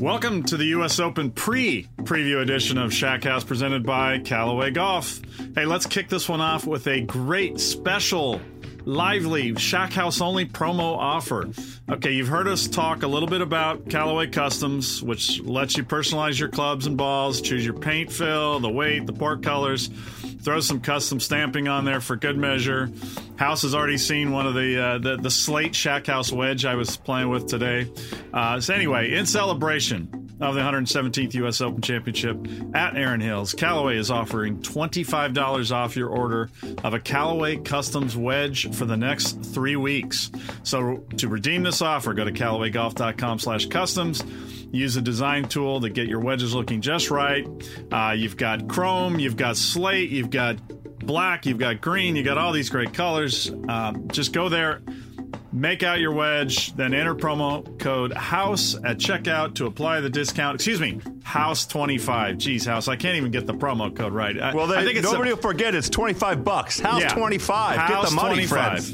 Welcome to the U.S. Open pre preview edition of Shack House presented by Callaway Golf. Hey, let's kick this one off with a great special lively Shack House only promo offer. Okay, you've heard us talk a little bit about Callaway Customs, which lets you personalize your clubs and balls, choose your paint fill, the weight, the port colors, throw some custom stamping on there for good measure. House has already seen one of the uh, the, the slate Shack House wedge I was playing with today. Uh, so anyway, in celebration of the 117th U.S. Open Championship at Erin Hills, Callaway is offering $25 off your order of a Callaway Customs wedge for the next three weeks. So to redeem this offer, go to CallawayGolf.com slash customs. Use the design tool to get your wedges looking just right. Uh, you've got chrome, you've got slate, you've got black, you've got green, you got all these great colors. Uh, just go there Make out your wedge, then enter promo code HOUSE at checkout to apply the discount. Excuse me, HOUSE25. Geez, House, I can't even get the promo code right. I, Well, I think it's nobody a, will forget it's 25 bucks. House Yeah. 25. Get the money, 25. friends.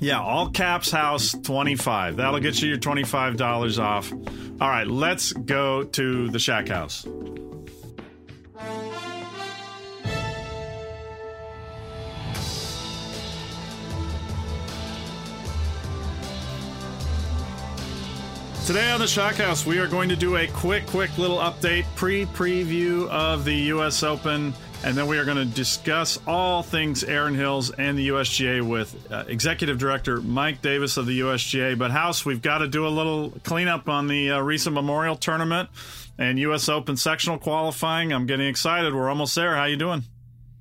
Yeah, all caps house 25. That'll get you your $25 off. All right, let's go to the Shack House. Today on the Shack House, we are going to do a quick, quick little update, pre preview of the U.S. Open, and then we are going to discuss all things Erin Hills and the USGA with uh, Executive Director Mike Davis of the USGA. But, House, we've got to do a little cleanup on the uh, recent Memorial Tournament and U.S. Open sectional qualifying. I'm getting excited. We're almost there. How you doing?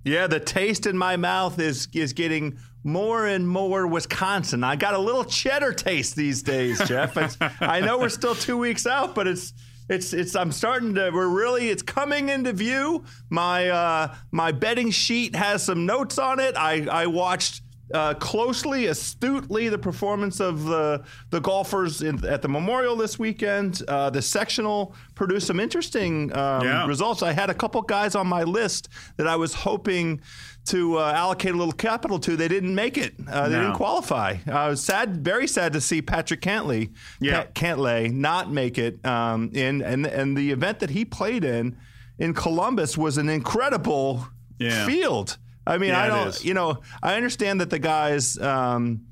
Yeah, the taste in my mouth is is getting more and more Wisconsin. I got a little cheddar taste these days, Jeff. I know we're still two weeks out, but it's it's it's I'm starting to we're really it's coming into view. My uh, my betting sheet has some notes on it. I I watched. Uh, closely, astutely, the performance of the the golfers in, at the Memorial this weekend. Uh, the sectional produced some interesting um, Yeah. results. I had a couple guys on my list that I was hoping to uh, allocate a little capital to. They didn't make it. Uh, they No. didn't qualify. I was sad, very sad to see Patrick Cantlay, Yeah. Ca- Cantlay, not make it. Um, in and and the event that he played in in Columbus was an incredible Yeah. field. I mean, Yeah, I don't. You know, I understand that the guys. Um,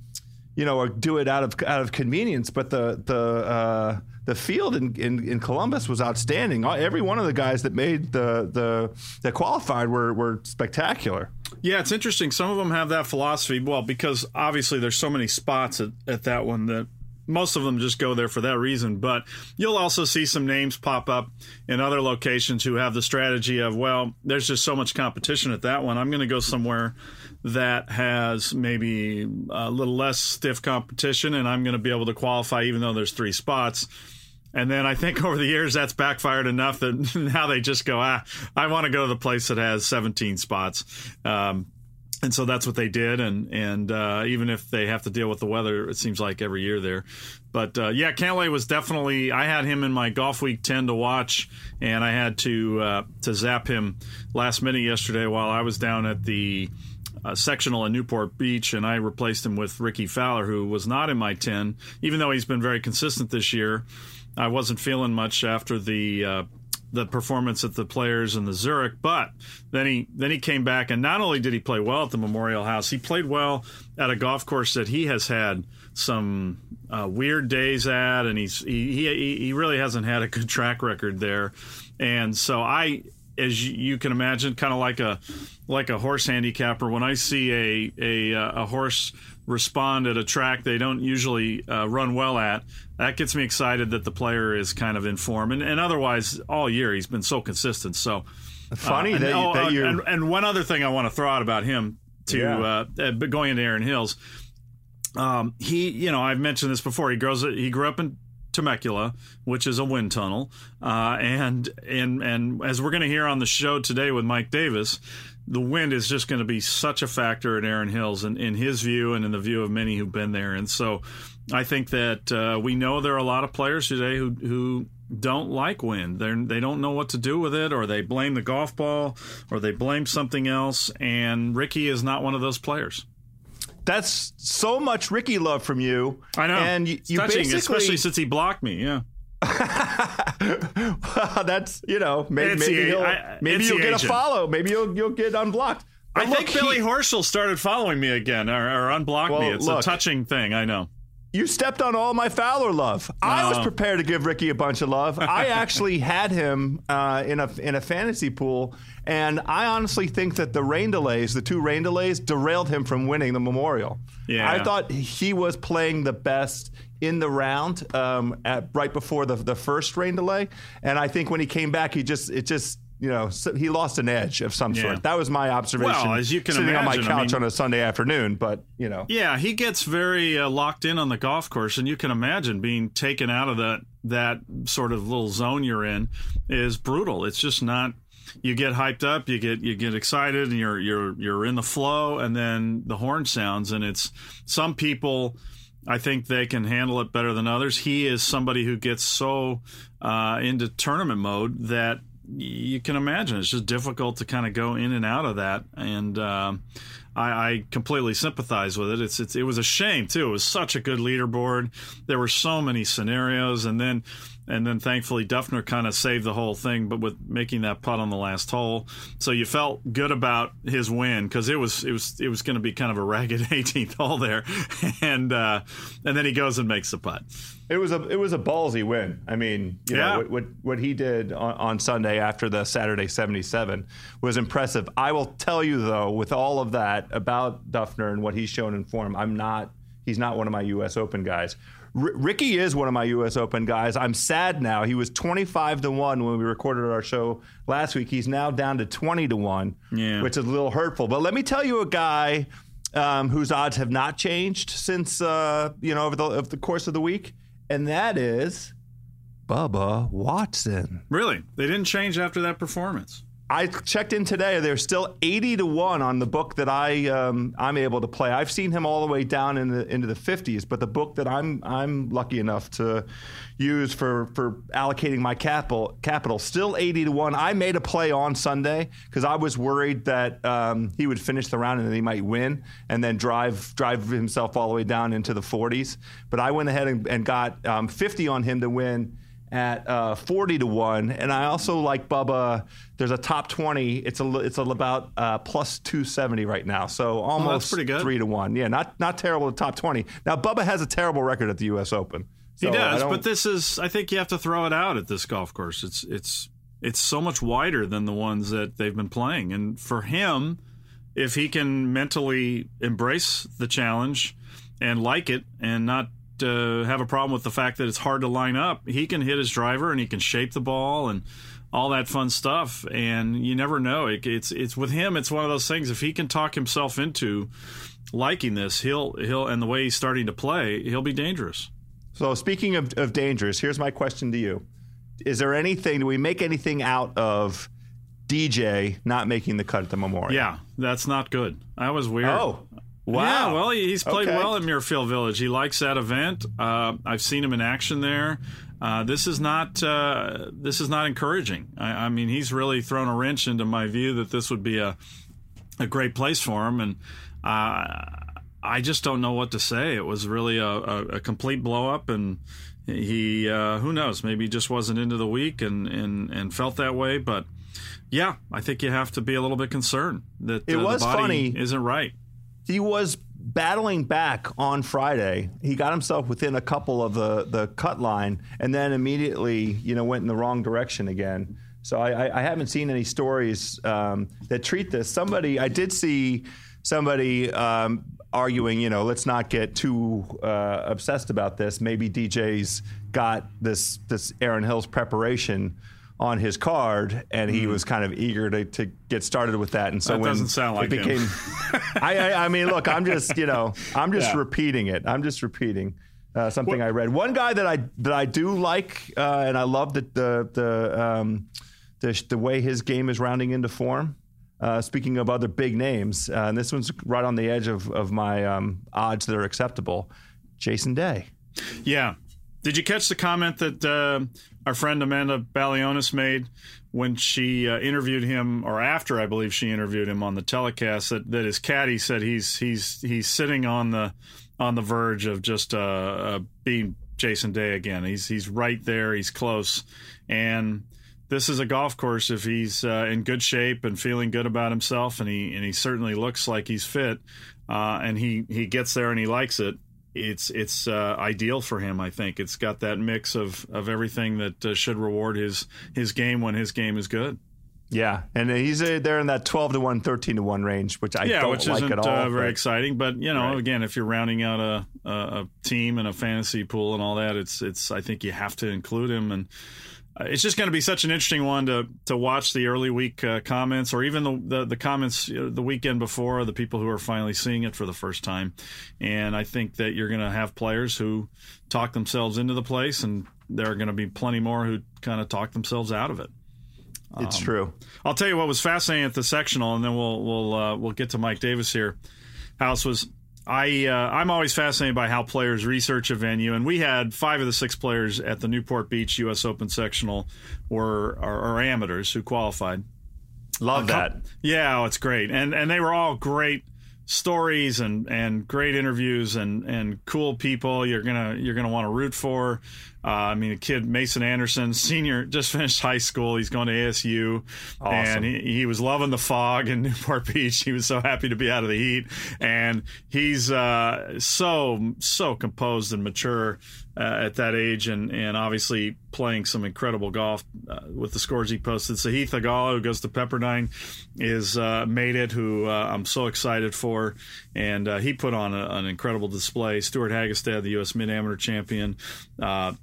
you know, do it out of out of convenience. But the the uh, the field in, in, in Columbus was outstanding. Every one of the guys that made the the that qualified were were spectacular. Yeah, it's interesting. Some of them have that philosophy. Well, because obviously there's so many spots at, at that one that most of them just go there for that reason. But you'll also see some names pop up in other locations who have the strategy of, well, there's just so much competition at that one. I'm going to go somewhere that has maybe a little less stiff competition and I'm going to be able to qualify even though there's three spots. And then I think over the years that's backfired enough that now they just go, ah, I want to go to the place that has 17 spots. Um, and so that's what they did, and and uh, even if they have to deal with the weather, it seems like every year there. But uh, yeah, Cantlay was definitely. I had him in my golf week ten to watch, and I had to uh, to zap him last minute yesterday while I was down at the uh, sectional in Newport Beach, and I replaced him with Rickie Fowler, who was not in my 10, even though he's been very consistent this year. I wasn't feeling much after the uh, the performance at the Players and the Zurich, but then he then he came back, and not only did he play well at the Memorial House, he played well at a golf course that he has had some uh, weird days at, and he's he, he he really hasn't had a good track record there, and so I as you can imagine, kind of like a like a horse handicapper. When I see a a, uh, a horse respond at a track they don't usually uh, run well at, that gets me excited that the player is kind of in form. And, and otherwise, all year he's been so consistent. So funny uh, and, that, oh, that you and, and, one other thing I want to throw out about him to Yeah. uh, going into Erin Hills. Um, he, you know, I've mentioned this before. He grows. He grew up in Temecula, which is a wind tunnel, uh, and and and as we're going to hear on the show today with Mike Davis, the wind is just going to be such a factor in Erin Hills, and in his view, and in the view of many who've been there. And so, I think that uh, we know there are a lot of players today who who don't like wind. They they don't know what to do with it, or they blame the golf ball, or they blame something else. And Rickie is not one of those players. that's so much Rickie love from you. I know, and you, you touching, basically especially since he blocked me. Yeah. that's you know maybe It's maybe the- he'll, I- maybe you'll get a agent. follow. Maybe you'll you'll get unblocked. But I look, think he- Billy Horschel started following me again, or, or unblocked me. It's look. a touching thing. I know. You stepped on all my Fowler love. I was prepared to give Rickie a bunch of love. I actually had him uh, in a in a fantasy pool, and I honestly think that the rain delays, the two rain delays, derailed him from winning the Memorial. Yeah. I thought he was playing the best in the round um, at right before the the first rain delay, and I think when he came back, he just it just. You know, so he lost an edge of some Yeah. sort. That was my observation. Well, as you can sitting on my imagine, I couch mean- on a Sunday afternoon, but you know, Yeah, he gets very uh, locked in on the golf course, and you can imagine being taken out of that that sort of little zone you're in is brutal. It's just not. You get hyped up, you get you get excited, and you're you're you're in the flow, and then the horn sounds, and it's some people. I think they can handle it better than others. He is somebody who gets so uh, into tournament mode that you can imagine it's just difficult to kind of go in and out of that. And um, I, I completely sympathize with it. It's, it's it was a shame too. It was such a good leaderboard. There were so many scenarios, and then and then thankfully Dufner kind of saved the whole thing, but with making that putt on the last hole, so you felt good about his win because it was it was it was going to be kind of a ragged 18th hole there, and uh, and then he goes and makes the putt. It was a it was a ballsy win. I mean, you Yeah. know what, what what he did on, on Sunday after the Saturday seventy seven was impressive. I will tell you though, with all of that about Dufner and what he's shown in form, I'm not. He's not one of my U.S. Open guys. R- Rickie is one of my U.S. Open guys. I'm sad now. He was 25 to one when we recorded our show last week. He's now down to 20 to one, Yeah. which is a little hurtful. But let me tell you a guy um, whose odds have not changed since uh, you know over the, over the course of the week, and that is Bubba Watson. Really, they didn't change after that performance. I checked in today. They're still eighty to one on the book that I um, I'm able to play. I've seen him all the way down in the into the fifties, but the book that I'm I'm lucky enough to use for for allocating my capital capital still eighty to one. I made a play on Sunday because I was worried that um, he would finish the round and then he might win and then drive drive himself all the way down into the forties. But I went ahead and, and got um, fifty on him to win at uh, 40 to 1 and i also like bubba. There's a top 20 it's a it's a, about uh, plus 270 right now. So almost pretty good. 3 to 1 yeah not not terrible at top 20 now bubba has a terrible record at the us open. He So I does, but this is I think you have to throw it out at this golf course. It's it's it's so much wider than the ones that they've been playing. And for him, if he can mentally embrace the challenge and like it and not uh, have a problem with the fact that it's hard to line up, he can hit his driver and he can shape the ball and all that fun stuff. And you never know. It, it's it's with him. It's one of those things. If he can talk himself into liking this, he'll he'll and the way he's starting to play, he'll be dangerous. So speaking of, of dangerous, here's my question to you: Is there anything? Do we make anything out of DJ not making the cut at the Memorial? Yeah, that's not good. That was weird. Oh, wow. Yeah, well, he's played Okay. well at Muirfield Village. He likes that event. Uh, I've seen him in action there. Uh, this is not uh, this is not encouraging. I, I mean, he's really thrown a wrench into my view that this would be a a great place for him, and uh, I just don't know what to say. It was really a, a, a complete blow up, and he uh, who knows maybe he just wasn't into the week and and and felt that way, but. Yeah, I think you have to be a little bit concerned that It uh, was the body funny. isn't right. He was battling back on Friday. He got himself within a couple of the the cut line, and then immediately, you know, went in the wrong direction again. So I, I, haven't seen any stories um, that treat this. Somebody I did see somebody um, arguing, you know, let's not get too uh, obsessed about this. Maybe DJ's got this this Erin Hill's preparation. On his card, and he was kind of eager to, to get started with that. And so Mm-hmm. That when doesn't sound like it became, I, I, I mean, look, I'm just, you know, I'm just Yeah. repeating it. I'm just repeating uh, something I read. One guy that I that I do like, uh, and I love the the the, um, the the way his game is rounding into form. Uh, speaking of other big names, uh, and this one's right on the edge of of my um, odds that are acceptable. Jason Day. Yeah. Did you catch the comment that uh, our friend Amanda Balionis made when she uh, interviewed him, or after I believe she interviewed him on the telecast? That, that his caddy said he's he's he's sitting on the on the verge of just uh, uh, being Jason Day again. He's he's right there. He's close, and this is a golf course. If he's uh, in good shape and feeling good about himself, and he and he certainly looks like he's fit, uh, and he he gets there and he likes it it's it's uh, ideal for him. I think it's got that mix of of everything that uh, should reward his his game when his game is good. Yeah, and he's uh, there in that 12 to 1, 13 to 1 range, which I yeah, don't which like isn't at all. uh, very but- exciting, but you know, Right. again, if you're rounding out a, a a team and a fantasy pool and all that, it's it's I think you have to include him and. Uh, It's just going to be such an interesting one to to watch the early week uh, comments, or even the the, the comments uh, the weekend before the people who are finally seeing it for the first time. And I think that you're going to have players who talk themselves into the place, and there are going to be plenty more who kind of talk themselves out of it. It's true. I'll tell you what was fascinating at the sectional, and then we'll we'll uh, we'll get to Mike Davis here. House was I uh, I'm always fascinated by how players research a venue, and we had five of the six players at the Newport Beach U.S. Open sectional were are, are amateurs who qualified. Love that. Yeah, oh, it's great, and and they were all great stories and and great interviews and and cool people you're gonna you're gonna want to root for. Uh, I mean, a kid Mason Andersen, senior, just finished high school. He's going to ASU, and he, he was loving the fog in Newport Beach. He was so happy to be out of the heat, and he's uh, so so composed and mature uh, at that age, and and obviously playing some incredible golf uh, with the scores he posted. Sahith Theegala, who goes to Pepperdine, is uh, made it. Who uh, I'm so excited for, and uh, he put on a, an incredible display. Stewart Hagestad, the U.S. Mid Amateur Champion.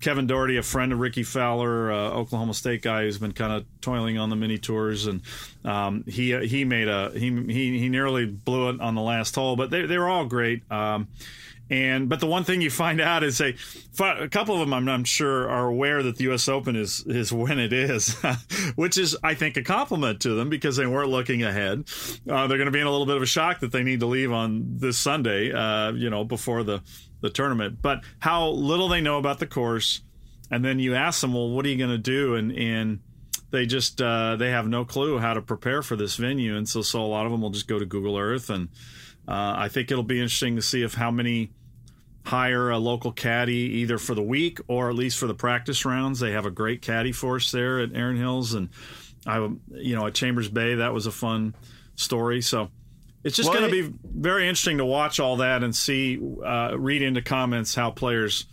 Uh, Kevin Dougherty, a friend of Rickie Fowler, uh, Oklahoma State guy who's been kind of toiling on the mini tours, and um, he he made a he he he nearly blew it on the last hole, but they they were all great. Um, and but the one thing you find out is a a couple of them I'm, I'm sure are aware that the U.S. Open is is when it is, which is I think a compliment to them because they weren't looking ahead. Uh, they're going to be in a little bit of a shock that they need to leave on this Sunday, uh, you know, before the the tournament. But how little they know about the course, and then you ask them, well, what are you going to do? And and they just uh, they have no clue how to prepare for this venue, and so so a lot of them will just go to Google Earth, and uh, I think it'll be interesting to see if how many hire a local caddy either for the week or at least for the practice rounds. They have a great caddy force there at Erin Hills, and I, you know, at Chambers Bay, that was a fun story. So it's just Well, going to be very interesting to watch all that and see, uh, read into comments how players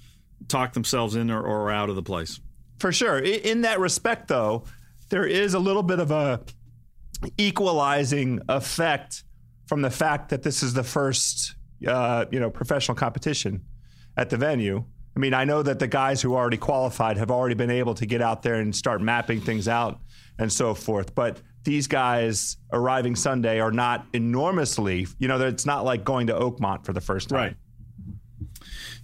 talk themselves in or, or out of the place. For sure. In that respect, though, there is a little bit of a equalizing effect from the fact that this is the first, uh, you know, professional competition at the venue. I mean, I know that the guys who already qualified have already been able to get out there and start mapping things out and so forth. But these guys arriving Sunday are not enormously, you know, it's not like going to Oakmont for the first time. Right.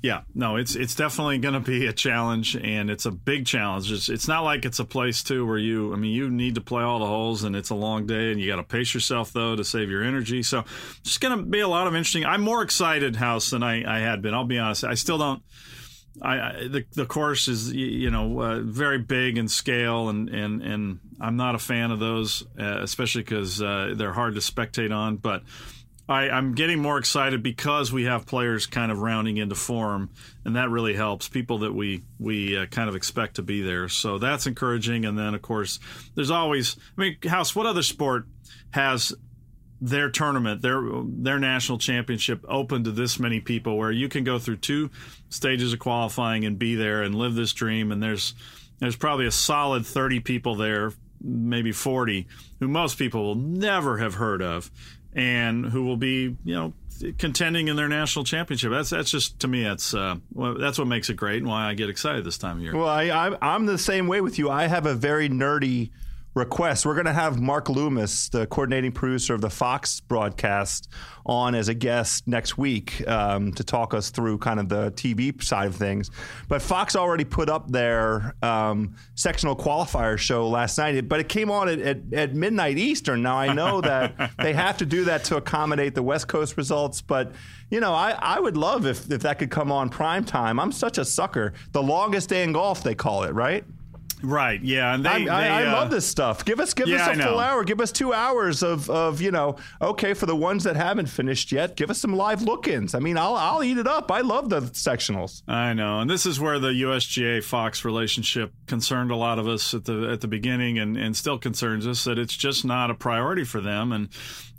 Yeah, no, it's it's definitely going to be a challenge, and it's a big challenge. It's, it's not like it's a place too where you, I mean, you need to play all the holes, and it's a long day, and you got to pace yourself though to save your energy. So, it's going to be a lot of interesting. I'm more excited, House, than I, I had been. I'll be honest. I still don't. I, I the the course is you know uh, very big in scale, and and and I'm not a fan of those, uh, especially because uh, they're hard to spectate on, but. I, I'm getting more excited because we have players kind of rounding into form, and that really helps people that we we uh, kind of expect to be there. So that's encouraging. And then, of course, there's always. I mean, House. What other sport has their tournament, their their national championship open to this many people, where you can go through two stages of qualifying and be there and live this dream? And there's there's probably a solid 30 people there, maybe 40, who most people will never have heard of and who will be, you know, contending in their national championship. That's that's just to me that's uh, well, that's what makes it great and why I get excited this time of year. Well, I, I I'm the same way with you. I have a very nerdy request. We're going to have Mark Loomis, the coordinating producer of the Fox broadcast, on as a guest next week um, to talk us through kind of the TV side of things. But Fox already put up their um, sectional qualifier show last night, but it came on at, at, at midnight Eastern. Now, I know that they have to do that to accommodate the West Coast results, but you know, I, I would love if, if that could come on prime time. I'm such a sucker. The longest day in golf, they call it, right? Right. Yeah. And they, I, they, I, I uh, love this stuff. Give us give yeah, us a full hour. Give us two hours of, of you know. Okay, for the ones that haven't finished yet, give us some live look-ins. I mean, I'll I'll eat it up. I love the sectionals. I know, and this is where the USGA Fox relationship concerned a lot of us at the at the beginning, and and still concerns us that it's just not a priority for them. And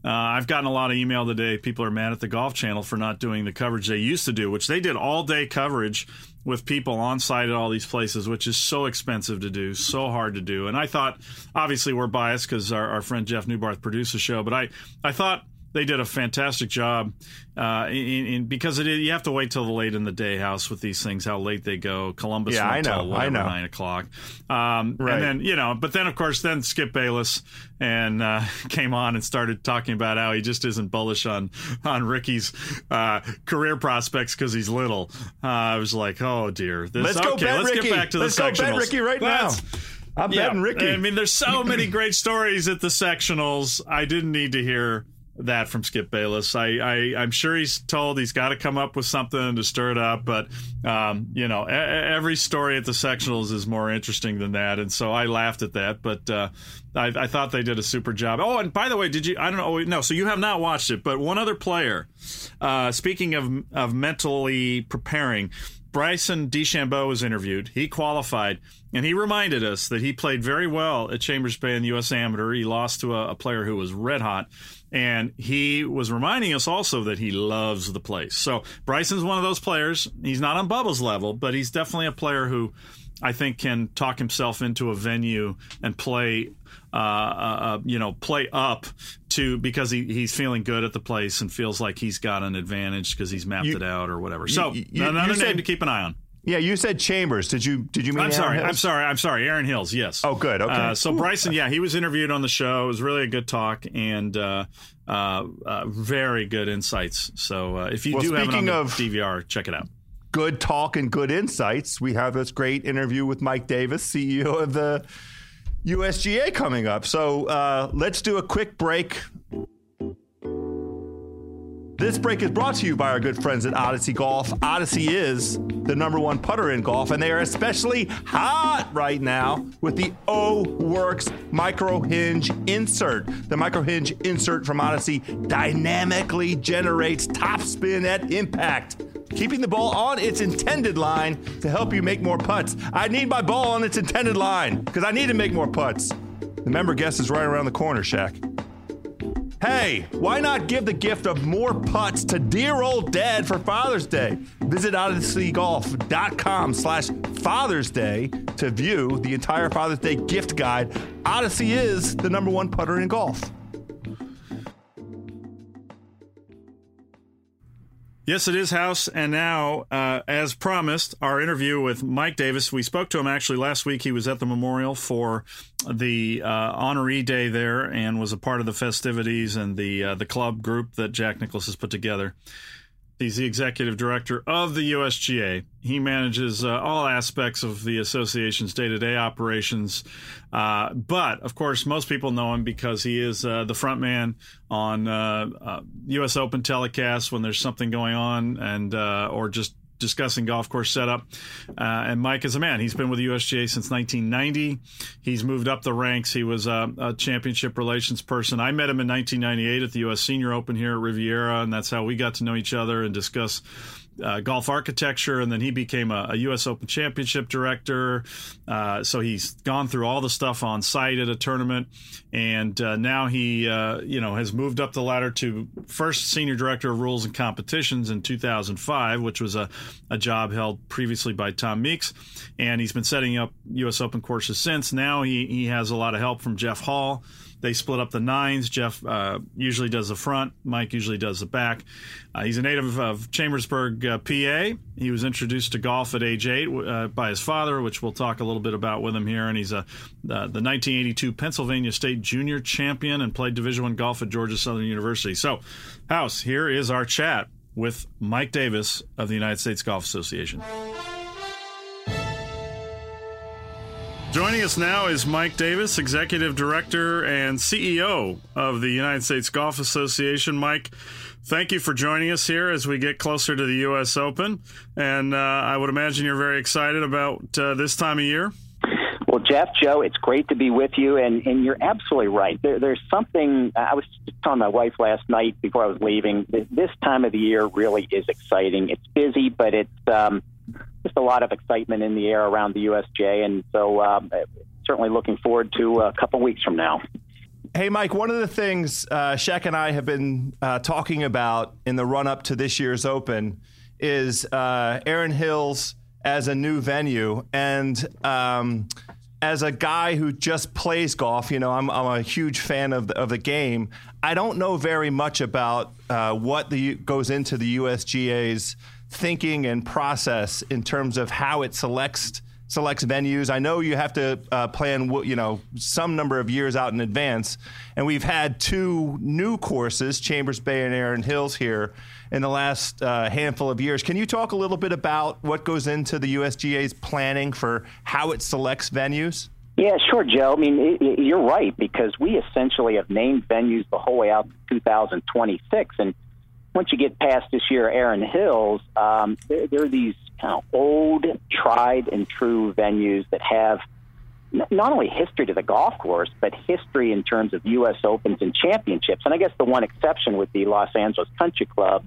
uh, I've gotten a lot of email today. People are mad at the Golf Channel for not doing the coverage they used to do, which they did all day coverage with people on site at all these places, which is so expensive to do, so hard to do. And I thought, obviously, we're biased because our, our friend Jeff Newbarth produced the show, but I I thought they did a fantastic job uh, in, in because it, you have to wait till the late in the day house with these things how late they go Columbus Yeah, I know, till whatever, I know. nine o'clock um, Right. and then you know but then of course then Skip Bayless and uh, came on and started talking about how he just isn't bullish on on Rickie's uh, career prospects because he's little uh, I was like oh dear this, Let's go bet let's Rickie. get back to Let's go bet. Rickie right now. I'm betting Rickie. I mean, there's so many great stories at the sectionals. I didn't need to hear that from Skip Bayless. I, I I'm sure he's told he's got to come up with something to stir it up, but um, you know, e- every story at the sectionals is more interesting than that, and so I laughed at that. But uh, I, I thought they did a super job. Oh, and by the way, did you? I don't know. No, so you have not watched it, but one other player. Uh, speaking of of mentally preparing. Bryson DeChambeau was interviewed. He qualified, and he reminded us that he played very well at Chambers Bay in the U.S. Amateur. He lost to a, a player who was red hot, and he was reminding us also that he loves the place. So Bryson's one of those players. He's not on Bubba's level, but he's definitely a player who I think can talk himself into a venue and play, uh, uh, you know, play up to because he, he's feeling good at the place and feels like he's got an advantage because he's mapped You- it out or whatever. So you- you another name said- to keep an eye on. Yeah, you said Chambers. Did you did you mean? I'm Erin sorry. Hills? I'm sorry. I'm sorry. Erin Hills. Yes. Oh, good. Okay. Uh, so Bryson, yeah, he was interviewed on the show. It was really a good talk and uh, uh, uh, very good insights. So uh, if you Well, do have it on speaking the of- DVR, check it out. Good talk and good insights. We have this great interview with Mike Davis, CEO of the USGA, coming up. So uh, let's do a quick break. This break is brought to you by our good friends at Odyssey Golf. Odyssey is the number one putter in golf, and they are especially hot right now with the O Works Micro Hinge Insert. The Micro Hinge Insert from Odyssey dynamically generates top spin at impact, keeping the ball on its intended line to help you make more putts. I need my ball on its intended line because I need to make more putts. The member guest is right around the corner, Shack. Hey, why not give the gift of more putts to dear old dad for Father's Day? Visit odysseygolf.com slash Father's Day to view the entire Father's Day gift guide. Odyssey is the number one putter in golf. Yes, it is House. And now, uh, as promised, our interview with Mike Davis. We spoke to him actually last week. He was at the memorial for the uh, honoree day there and was a part of the festivities and the uh, the club group that Jack Nicklaus has put together. He's the executive director of the USGA. He manages uh, all aspects of the association's day to day operations. Uh, but of course, most people know him because he is uh, the front man on U.S. Uh, uh, Open telecasts when there's something going on, and uh, or just discussing golf course setup. Uh, and Mike is a man. He's been with the USGA since 1990. He's moved up the ranks. He was a, a, championship relations person. I met him in 1998 at the U.S. Senior Open here at Riviera, and that's how we got to know each other and discuss uh, golf architecture, and then he became a, a U.S. Open Championship director. Uh, so he's gone through all the stuff on site at a tournament, and uh, now he, uh, you know, has moved up the ladder to first senior director of rules and competitions in 2005, which was a, a job held previously by Tom Meeks, and he's been setting up U.S. Open courses since. Now he he has a lot of help from Jeff Hall they split up the nines. Jeff uh, usually does the front. Mike usually does the back. Uh, he's a native of Chambersburg, uh, PA. He was introduced to golf at age eight uh, by his father, which we'll talk a little bit about with him here. And he's a the 1982 Pennsylvania State Junior Champion and played Division One golf at Georgia Southern University. So, House, here is our chat with Mike Davis of the United States Golf Association. Joining us now is Mike Davis, Executive Director and CEO of the United States Golf Association. Mike, thank you for joining us here as we get closer to the U.S. Open. And uh, I would imagine you're very excited about uh, this time of year. Well, Jeff, Joe, it's great to be with you, and, and you're absolutely right. There, there's something I was telling my wife last night before I was leaving. This time of the year really is exciting. It's busy, but it's um, just a lot of excitement in the air around the USJ, and so um, certainly looking forward to a couple weeks from now. Hey, Mike, one of the things uh, Shack and I have been uh, talking about in the run up to this year's Open is uh, Erin Hills as a new venue. And um, as a guy who just plays golf, you know, I'm, I'm a huge fan of the, of the game. I don't know very much about uh, what the, goes into the USGA's thinking and process in terms of how it selects selects venues. I know you have to uh, plan, you know, some number of years out in advance, and we've had two new courses, Chambers Bay and Erin Hills, here in the last uh, handful of years. Can you talk a little bit about what goes into the USGA's planning for how it selects venues? Yeah, sure, Joe. I mean, it, it, you're right because we essentially have named venues the whole way out to 2026, and once you get past this year, Erin Hills, um, there, there, are these kind of old, tried and true venues that have not only history to the golf course, but history in terms of U.S. Opens and championships. And I guess the one exception would be Los Angeles Country Club,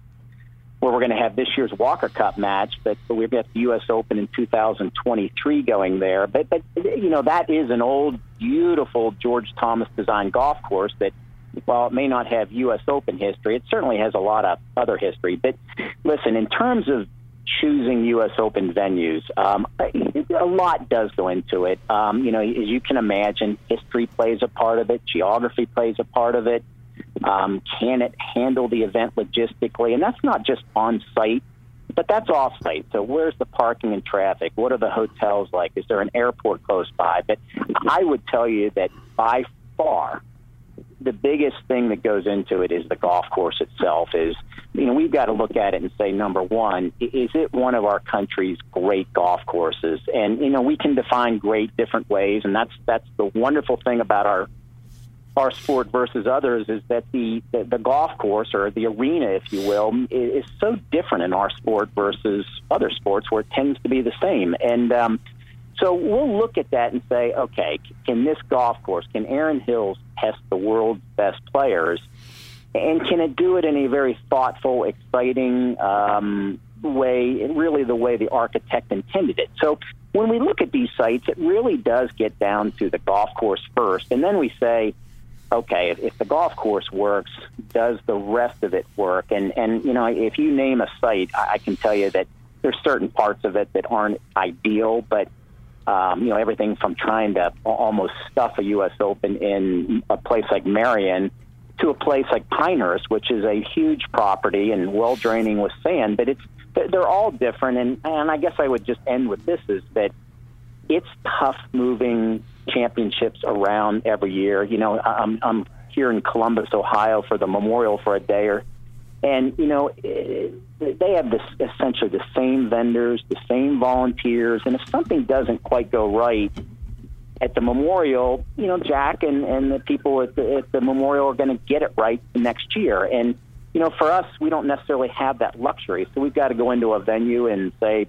where we're going to have this year's Walker Cup match, but, but we've got the U.S. Open in 2023 going there. But, but you know that is an old, beautiful George Thomas designed golf course that while it may not have U.S. Open history, it certainly has a lot of other history. But listen, in terms of choosing U.S. Open venues, um, a lot does go into it. Um, you know, as you can imagine, history plays a part of it, geography plays a part of it. Um, can it handle the event logistically? And that's not just on site, but that's off site. So, where's the parking and traffic? What are the hotels like? Is there an airport close by? But I would tell you that by far, the biggest thing that goes into it is the golf course itself. Is you know we've got to look at it and say number one, is it one of our country's great golf courses? And you know we can define great different ways, and that's that's the wonderful thing about our our sport versus others is that the, the, the golf course or the arena, if you will, is, is so different in our sport versus other sports where it tends to be the same. And um, so we'll look at that and say, okay, can this golf course, can Erin Hills test the world's best players? And can it do it in a very thoughtful, exciting um, way, really the way the architect intended it? So when we look at these sites, it really does get down to the golf course first. And then we say, okay, if, if the golf course works, does the rest of it work? And, and you know, if you name a site, I, I can tell you that there's certain parts of it that aren't ideal, but um, you know, everything from trying to almost stuff a U.S. Open in a place like Merion to a place like Pinehurst, which is a huge property and well draining with sand. But it's they're all different, and and I guess I would just end with this: is that it's tough moving championships around every year. You know, I'm I'm here in Columbus, Ohio, for the Memorial for a day or And you know, eh, they have this essentially the same vendors, the same volunteers, and if something doesn't quite go right at the memorial, you know, Jack and, and the people at the, at the memorial are going to get it right next year. And you know, for us, we don't necessarily have that luxury, so we've got to go into a venue and say,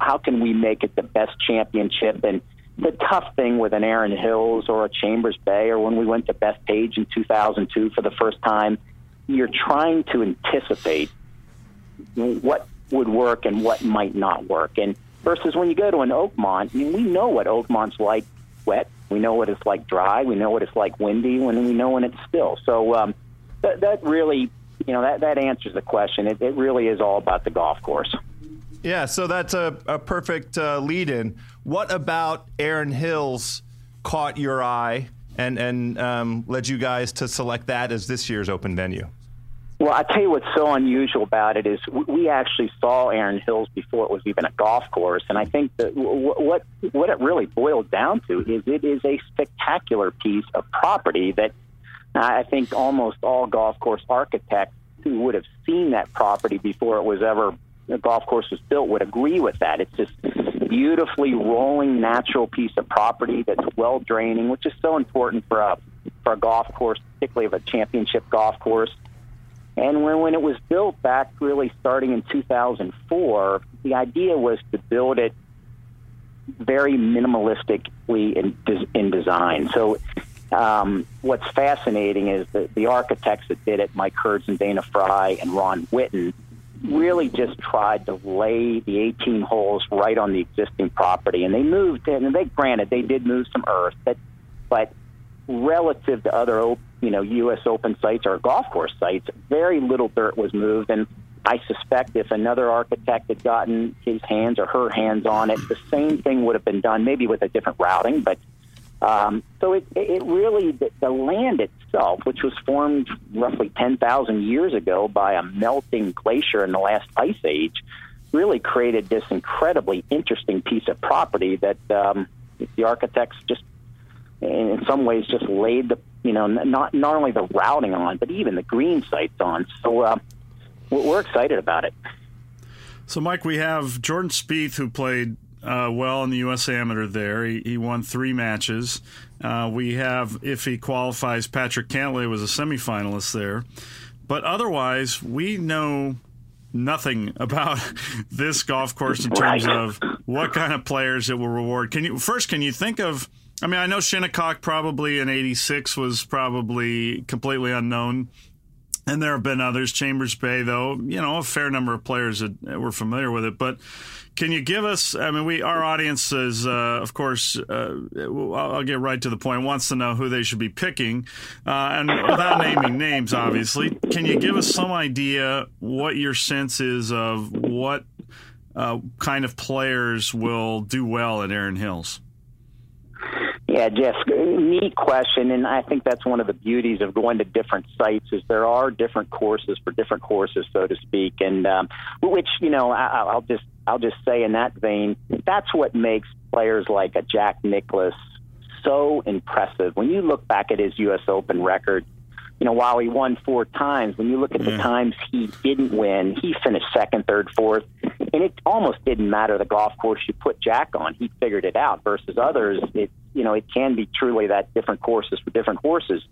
how can we make it the best championship? And the tough thing with an Erin Hills or a Chambers Bay, or when we went to Bethpage in 2002 for the first time, you're trying to anticipate what would work and what might not work. And versus when you go to an Oakmont, I mean, we know what Oakmont's like wet. We know what it's like dry. We know what it's like windy. When we know when it's still. So um, that, that really, you know, that that answers the question. It, it really is all about the golf course. Yeah, so that's a, a perfect uh, lead in. What about Erin Hills caught your eye and, and um, led you guys to select that as this year's open venue? Well, I tell you what's so unusual about it is we actually saw Erin Hills before it was even a golf course, and I think that what what it really boiled down to is it is a spectacular piece of property that I think almost all golf course architects who would have seen that property before it was ever the golf course was built would agree with that. It's this beautifully rolling natural piece of property that's well draining, which is so important for a for a golf course, particularly of a championship golf course. And when, when it was built back really starting in 2004, the idea was to build it very minimalistically in, in design. So um, what's fascinating is that the architects that did it, Mike Herz and Dana Fry and Ron Whitten, really just tried to lay the 18 holes right on the existing property. And they moved, and they granted they did move some earth, but but relative to other you know U.S. Open sites or golf course sites, very little dirt was moved. And I suspect if another architect had gotten his hands or her hands on it, the same thing would have been done, maybe with a different routing, but. Um, so it, it really the, land itself, which was formed roughly 10,000 years ago by a melting glacier in the last ice age, really created this incredibly interesting piece of property that um, the architects just in some ways just laid the you know not not only the routing on but even the green sites on. So uh, we're excited about it. So mike we have jordan Spieth who played uh, well in the U.S. Amateur there. He, he won three matches. Uh, we have, if he qualifies, Patrick Cantlay was a semifinalist there. But otherwise, we know nothing about this golf course in terms of what kind of players it will reward. Can you first? Can you think of I mean, I know Shinnecock probably in '86 was probably completely unknown, and there have been others. Chambers Bay, though, you know, a fair number of players that were familiar with it. But can you give us? I mean, we our audience is, uh, of course, uh, I'll, I'll, get right to the point. Wants to know who they should be picking, uh, and without naming names, obviously, can you give us some idea what your sense is of what uh, kind of players will do well at Erin Hills? Yeah, Jeff, neat question, and I think that's one of the beauties of going to different sites is there are different courses for different courses, so to speak, and um, which you know I, I'll just I'll just say in that vein, that's what makes players like a Jack Nicklaus so impressive. When you look back at his U.S. Open record, you know, while he won four times, when you look at the mm-hmm. times he didn't win, he finished second, third, fourth, and it almost didn't matter the golf course you put Jack on. He figured it out. Versus others, it you know, it can be truly that different courses for different horses.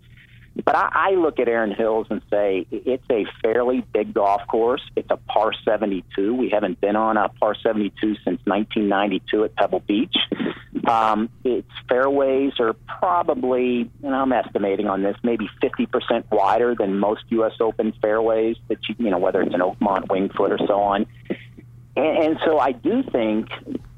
But I, I look at Erin Hills and say it's a fairly big golf course. It's a par 72. We haven't been on a par 72 since 1992 at Pebble Beach. Um, its fairways are probably, and I'm estimating on this, maybe 50% wider than most U.S. Open fairways that you, you know, whether it's an Oakmont, Winged Foot, or so on. And, and so I do think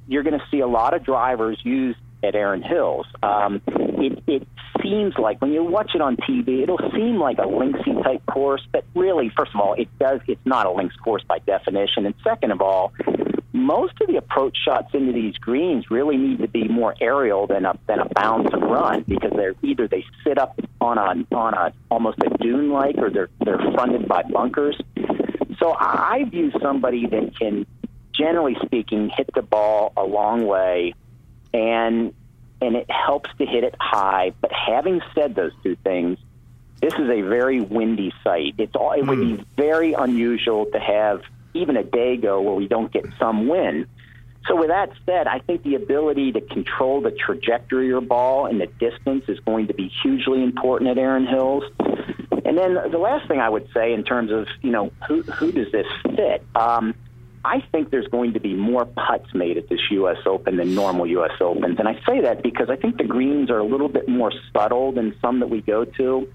you're going to see a lot of drivers use at Erin Hills. Um, it, it seems like when you watch it on TV, it'll seem like a linksy type course, but really, first of all, it does. It's not a links course by definition, and second of all, most of the approach shots into these greens really need to be more aerial than a than a bounce and run because they're either they sit up on a on a almost a dune like or they're they're fronted by bunkers. So I view somebody that can, generally speaking, hit the ball a long way and and it helps to hit it high. But having said those two things, this is a very windy site. It's all, it would be Hmm. very unusual to have even a day go where we don't get some wind. So with that said, I think the ability to control the trajectory of your ball and the distance is going to be hugely important at Erin Hills. And then the last thing I would say in terms of, you know, who, who does this fit? Um, I think there's going to be more putts made at this U.S. Open than normal U.S. Opens. And I say that because I think the greens are a little bit more subtle than some that we go to.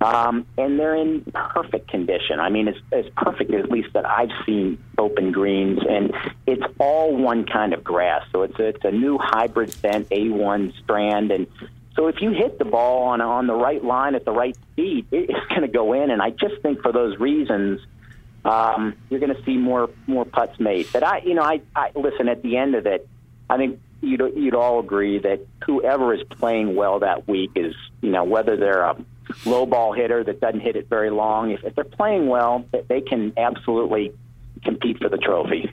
Um, and they're in perfect condition. I mean, it's as perfect at least that I've seen open greens, and it's all one kind of grass. So it's a, it's a new hybrid bent A1 strand, and so if you hit the ball on on the right line at the right speed, it, it's going to go in. And I just think for those reasons, um, you're going to see more more putts made. But I, you know, I, I listen. At the end of it, I think you'd you'd all agree that whoever is playing well that week is, you know, whether they're a low ball hitter that doesn't hit it very long, if, if they're playing well, they can absolutely compete for the trophy.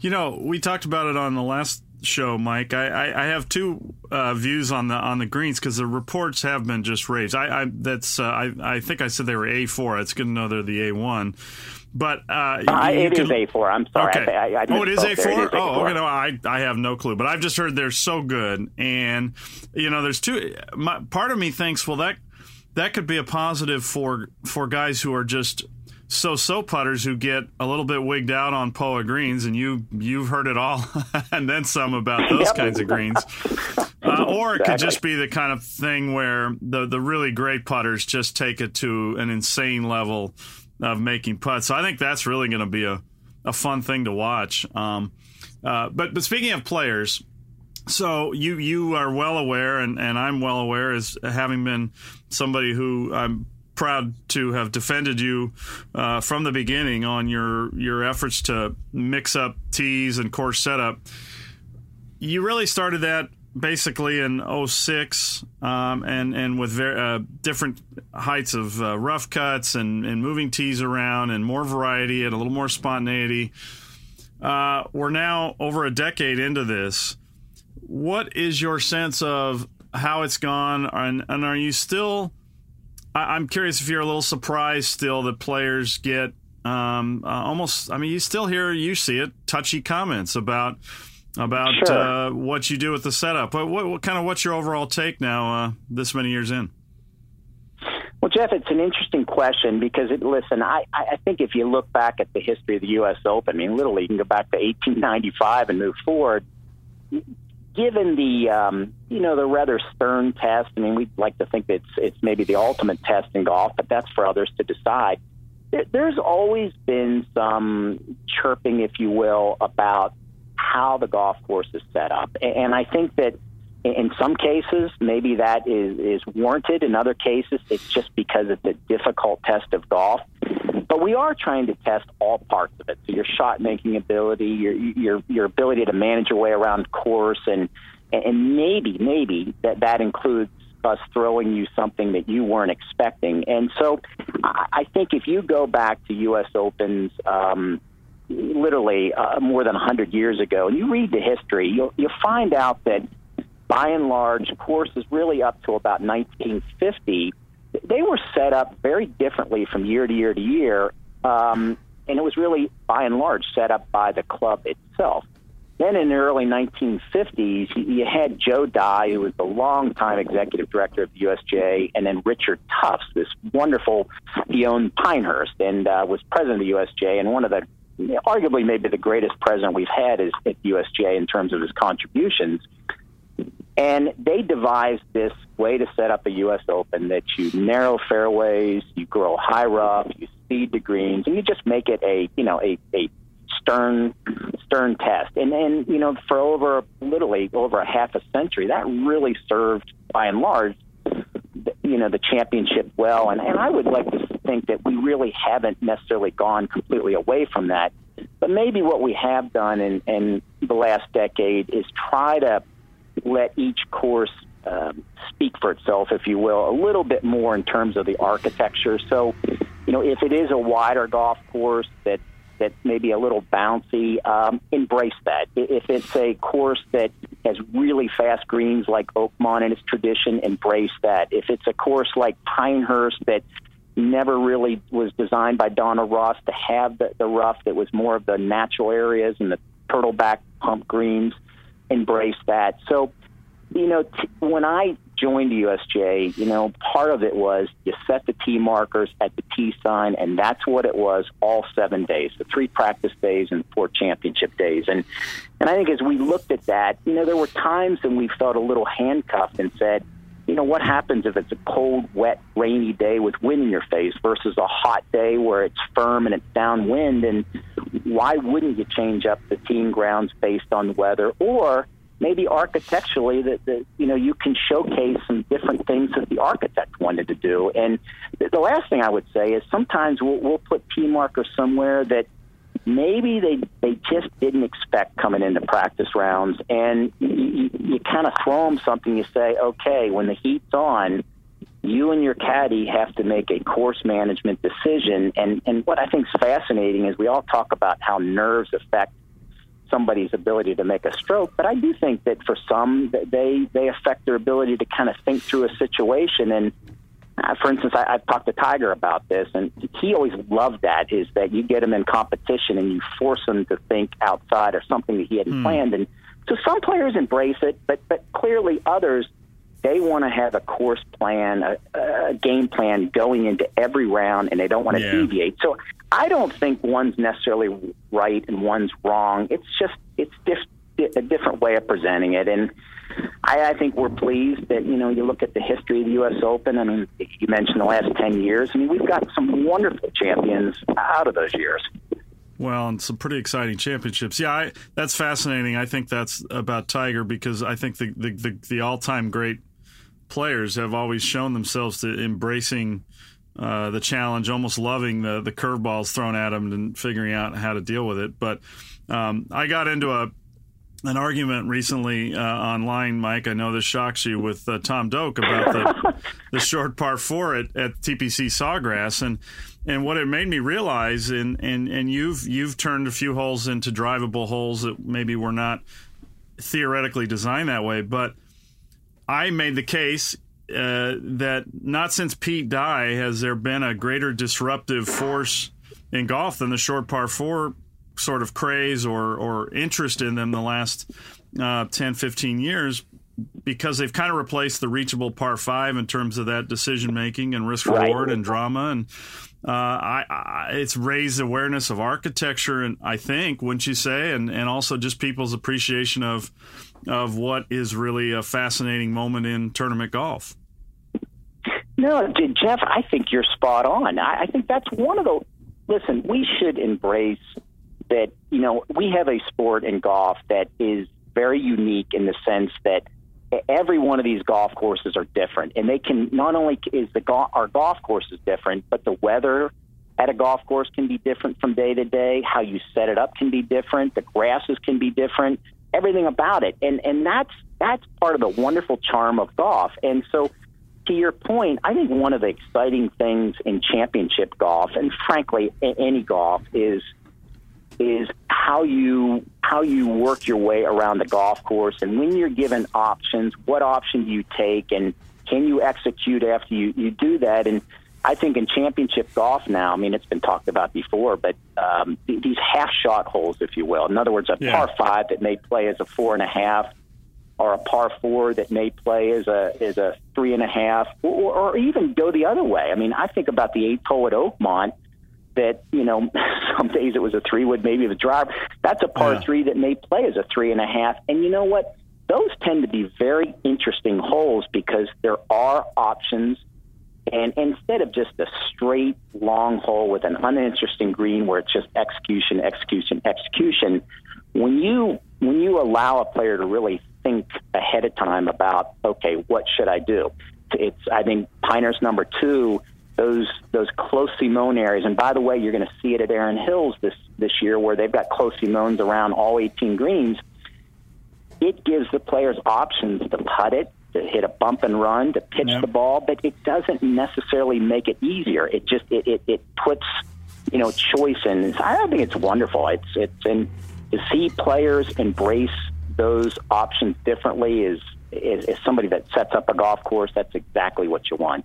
You know, we talked about it on the last show, Mike. I, I, I have two uh, views on the on the greens because the reports have been just raised. I, I that's uh, I I think I said they were A four. It's good to know they're the A one. But uh, Uh, it is can- A four. I'm sorry. Okay. I, I, I oh, it is misspoke A there. four. It is Oh, A4. okay. No, I I have no clue, but I've just heard they're so good, and you know, there's two. My, part of me thinks, well, that that could be a positive for for guys who are just so so putters who get a little bit wigged out on Poa greens, and you you've heard it all, and then some about those Yep. kinds of greens. Uh, or it could just be the kind of thing where the the really great putters just take it to an insane level of making putts. So I think that's really going to be a, a fun thing to watch. Um, uh, but but speaking of players, so you you are well aware, and, and I'm well aware as having been somebody who I'm proud to have defended you uh, from the beginning on your your efforts to mix up tees and course setup. You really started that basically in 06 um, and and with ver- uh, different heights of uh, rough cuts and, and moving tees around and more variety and a little more spontaneity. Uh, we're now over a decade into this. What is your sense of how it's gone, and, and are you still? I, I'm curious if you're a little surprised still that players get um, uh, almost. I mean, you still hear, you see it, touchy comments about about Sure. uh, what you do with the setup. What, what, what kind of what's your overall take now, uh, this many years in? Well, Jeff, it's an interesting question because, it, listen, I, I I think if you look back at the history of the U.S. Open, I mean, literally, you can go back to 1895 and move forward. Given the, um, you know, the rather stern test, I mean, we'd like to think it's it's maybe the ultimate test in golf, but that's for others to decide. There, there's always been some chirping, if you will, about how the golf course is set up, and I think that in some cases, maybe that is, is warranted. In other cases, it's just because it's a difficult test of golf. But we are trying to test all parts of it. So your shot making ability, your your your ability to manage your way around course, and and maybe maybe that that includes us throwing you something that you weren't expecting. And so I think if you go back to U.S. Opens. Um, literally uh, more than 100 years ago, and you read the history, you'll, you'll find out that by and large, courses really up to about 1950, they were set up very differently from year to year to year. Um, and it was really, by and large, set up by the club itself. Then in the early 1950s, you- had Joe Dey, who was the longtime executive director of the USGA, and then Richard Tufts, this wonderful, he owned Pinehurst and uh, was president of the USGA, and one of the, arguably maybe the greatest president we've had is at USGA in terms of his contributions. And they devised this way to set up a U.S. Open that you narrow fairways, you grow high rough, you speed the greens, and you just make it a you know a, a stern stern test. And and you know for over literally over a half a century, that really served by and large you know the championship well. And and I would like to think that we really haven't necessarily gone completely away from that. But maybe what we have done in, in the last decade is try to let each course um, speak for itself, if you will, a little bit more in terms of the architecture. So, you know, if it is a wider golf course that that may be a little bouncy, um, embrace that. If it's a course that has really fast greens like Oakmont and its tradition, embrace that. If it's a course like Pinehurst that never really was designed by Donald Ross to have the, the rough that was more of the natural areas and the turtleback pump greens, embrace that. So, you know, t- when I joined the USGA, you know, part of it was you set the tee markers at the tee sign, and that's what it was all seven days, the three practice days and four championship days. And and I think as we looked at that, you know, there were times when we felt a little handcuffed and said, you know, what happens if it's a cold, wet, rainy day with wind in your face versus a hot day where it's firm and it's downwind? And why wouldn't you change up the team grounds based on the weather? Or maybe architecturally that, that you know you can showcase some different things that the architect wanted to do. And the, the last thing I would say is sometimes we'll, we'll put p markers somewhere that maybe they they just didn't expect coming into practice rounds, and you, you, you kind of throw them something. You say, okay, when the heat's on, you and your caddy have to make a course management decision. And and what I think is fascinating is we all talk about how nerves affect somebody's ability to make a stroke, but I do think that for some they they affect their ability to kind of think through a situation and uh, for instance, I, I've talked to Tiger about this, and he always loved that. Is that you get him in competition and you force him to think outside or something that he hadn't mm. planned. And so some players embrace it, but but clearly others they want to have a course plan, a, a game plan going into every round, and they don't want to yeah. deviate. So I don't think one's necessarily right and one's wrong. It's just it's just a different way of presenting it, and I, I think we're pleased that you know you look at the history of the U.S. Open. I mean, you mentioned the last ten years. I mean, we've got some wonderful champions out of those years. Well, and some pretty exciting championships. Yeah, I, that's fascinating. I think that's about Tiger because I think the the, the, the all time great players have always shown themselves to embracing. Uh, the challenge, almost loving the the curveballs thrown at them and figuring out how to deal with it. But um, I got into a an argument recently uh, online, Mike. I know this shocks you with uh, Tom Doak about the the short par four at, at TPC Sawgrass, and and what it made me realize, and and and you've you've turned a few holes into drivable holes that maybe were not theoretically designed that way, but I made the case uh, that not since Pete Dye has there been a greater disruptive force in golf than the short par four sort of craze or, or interest in them the last uh, 10, 15 years because they've kind of replaced the reachable par five in terms of that decision making and risk reward right. and drama. And uh, I, I, it's raised awareness of architecture, and I think, wouldn't you say, and, and also just people's appreciation of of what is really a fascinating moment in tournament golf. No, Jeff, I think you're spot on. I, I think that's one of the. Listen, we should embrace that you know we have a sport in golf that is very unique in the sense that every one of these golf courses are different, and they can not only is the go- our golf course is different, but the weather at a golf course can be different from day to day. How you set it up can be different. The grasses can be different. Everything about it, and and that's that's part of the wonderful charm of golf. And so, to your point, I think one of the exciting things in championship golf, and frankly, any golf, is is how you how you work your way around the golf course. And when you're given options what option do you take? And can you execute after you, you do that? And I think in championship golf now, I mean, it's been talked about before, but um, these half shot holes, if you will. In other words, a yeah. par five that may play as a four and a half, or a par four that may play as a as a three and a half, or, or even go the other way. I mean, I think about the eighth hole at Oakmont that you know some days it was a three wood maybe the driver that's a par yeah. three that may play as a three and a half and you know what those tend to be very interesting holes because there are options and instead of just a straight long hole with an uninteresting green where it's just execution execution execution when you when you allow a player to really think ahead of time about okay what should i do it's i think Pinehurst number two those those closely mown areas. And by the way, you're going to see it at Erin Hills this this year, where they've got close Simones around all 18 greens. It gives the players options to putt it, to hit a bump and run, to pitch the ball, but it doesn't necessarily make it easier. It just it it, it puts you know choice in. I think it's wonderful. It's it's and to see players embrace those options differently is, is, is somebody that sets up a golf course. That's exactly what you want.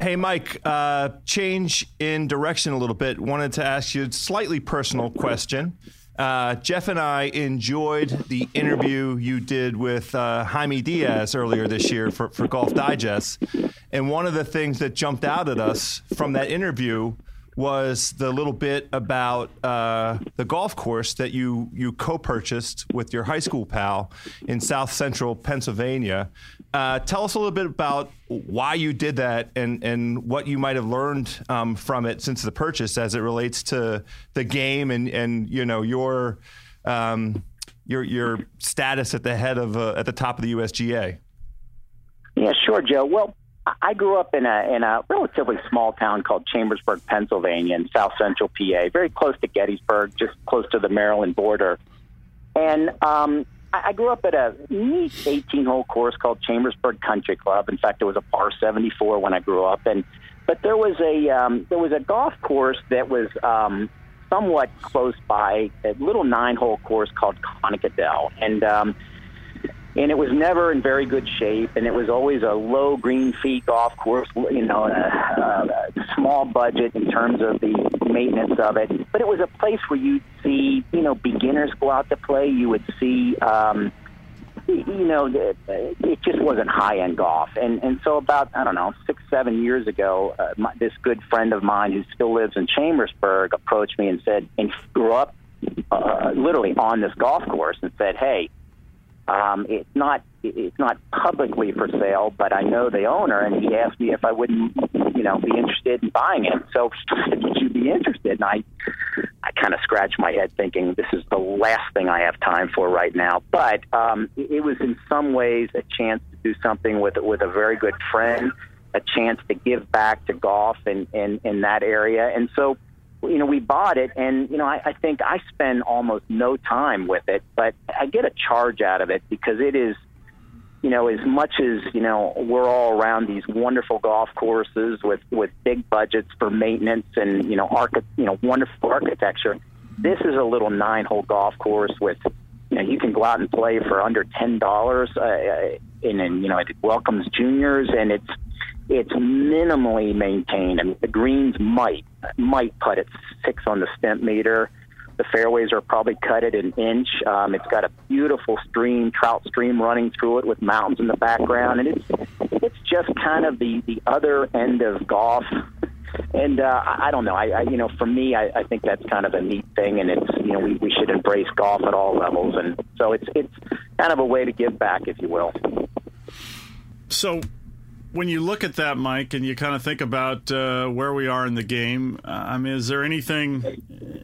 Hey, Mike, uh, change in direction a little bit. Wanted to ask you a slightly personal question. Uh, Jeff and I enjoyed the interview you did with uh, Jaime Diaz earlier this year for, for Golf Digest. And one of the things that jumped out at us from that interview was the little bit about uh, the golf course that you you co-purchased with your high school pal in South Central Pennsylvania. Uh, tell us a little bit about why you did that and and what you might have learned um, from it since the purchase, as it relates to the game and and you know your um, your your status at the head of uh, at the top of the USGA. Yeah, sure, Joe. Well, I grew up in a in a relatively small town called Chambersburg, Pennsylvania, in South Central PA, very close to Gettysburg, just close to the Maryland border. And um, I, grew up at a neat 18 hole course called Chambersburg Country Club. In fact, it was a par 74 when I grew up, and but there was a um, there was a golf course that was um, somewhat close by, a little nine hole course called Connicadell, and um, and it was never in very good shape, and it was always a low green fee golf course, you know, a, a small budget in terms of the maintenance of it. But it was a place where you'd see, you know, beginners go out to play. You would see, um, you know, it just wasn't high end golf. And and so about I don't know six seven years ago, uh, my, this good friend of mine who still lives in Chambersburg approached me and said, and grew up uh, literally on this golf course, and said, hey um, it's not it's not publicly for sale, but I know the owner, and he asked me if I wouldn't, you know, be interested in buying it. So, would you be interested? And I, I kind of scratched my head, thinking this is the last thing I have time for right now. But um, it was in some ways a chance to do something with with a very good friend, a chance to give back to golf in in, in that area, and so you know, we bought it, and you know, I, I think I spend almost no time with it, but I get a charge out of it because it is, you know, as much as you know, we're all around these wonderful golf courses with with big budgets for maintenance and you know, archi- you know, wonderful architecture. This is a little nine-hole golf course with, you know, you can go out and play for under ten dollars, uh, and, and you know, it welcomes juniors, and it's it's minimally maintained. I mean, the greens might might put it six on the Stimpmeter. The fairways are probably cut at an inch. Um, it's got a beautiful stream, trout stream running through it with mountains in the background, and it's it's just kind of the the other end of golf. And uh, I don't know. I, I you know, for me, I, I think that's kind of a neat thing, and it's you know we, we should embrace golf at all levels, and so it's it's kind of a way to give back, if you will. So when you look at that, Mike, and you kind of think about uh, where we are in the game, I mean, is there anything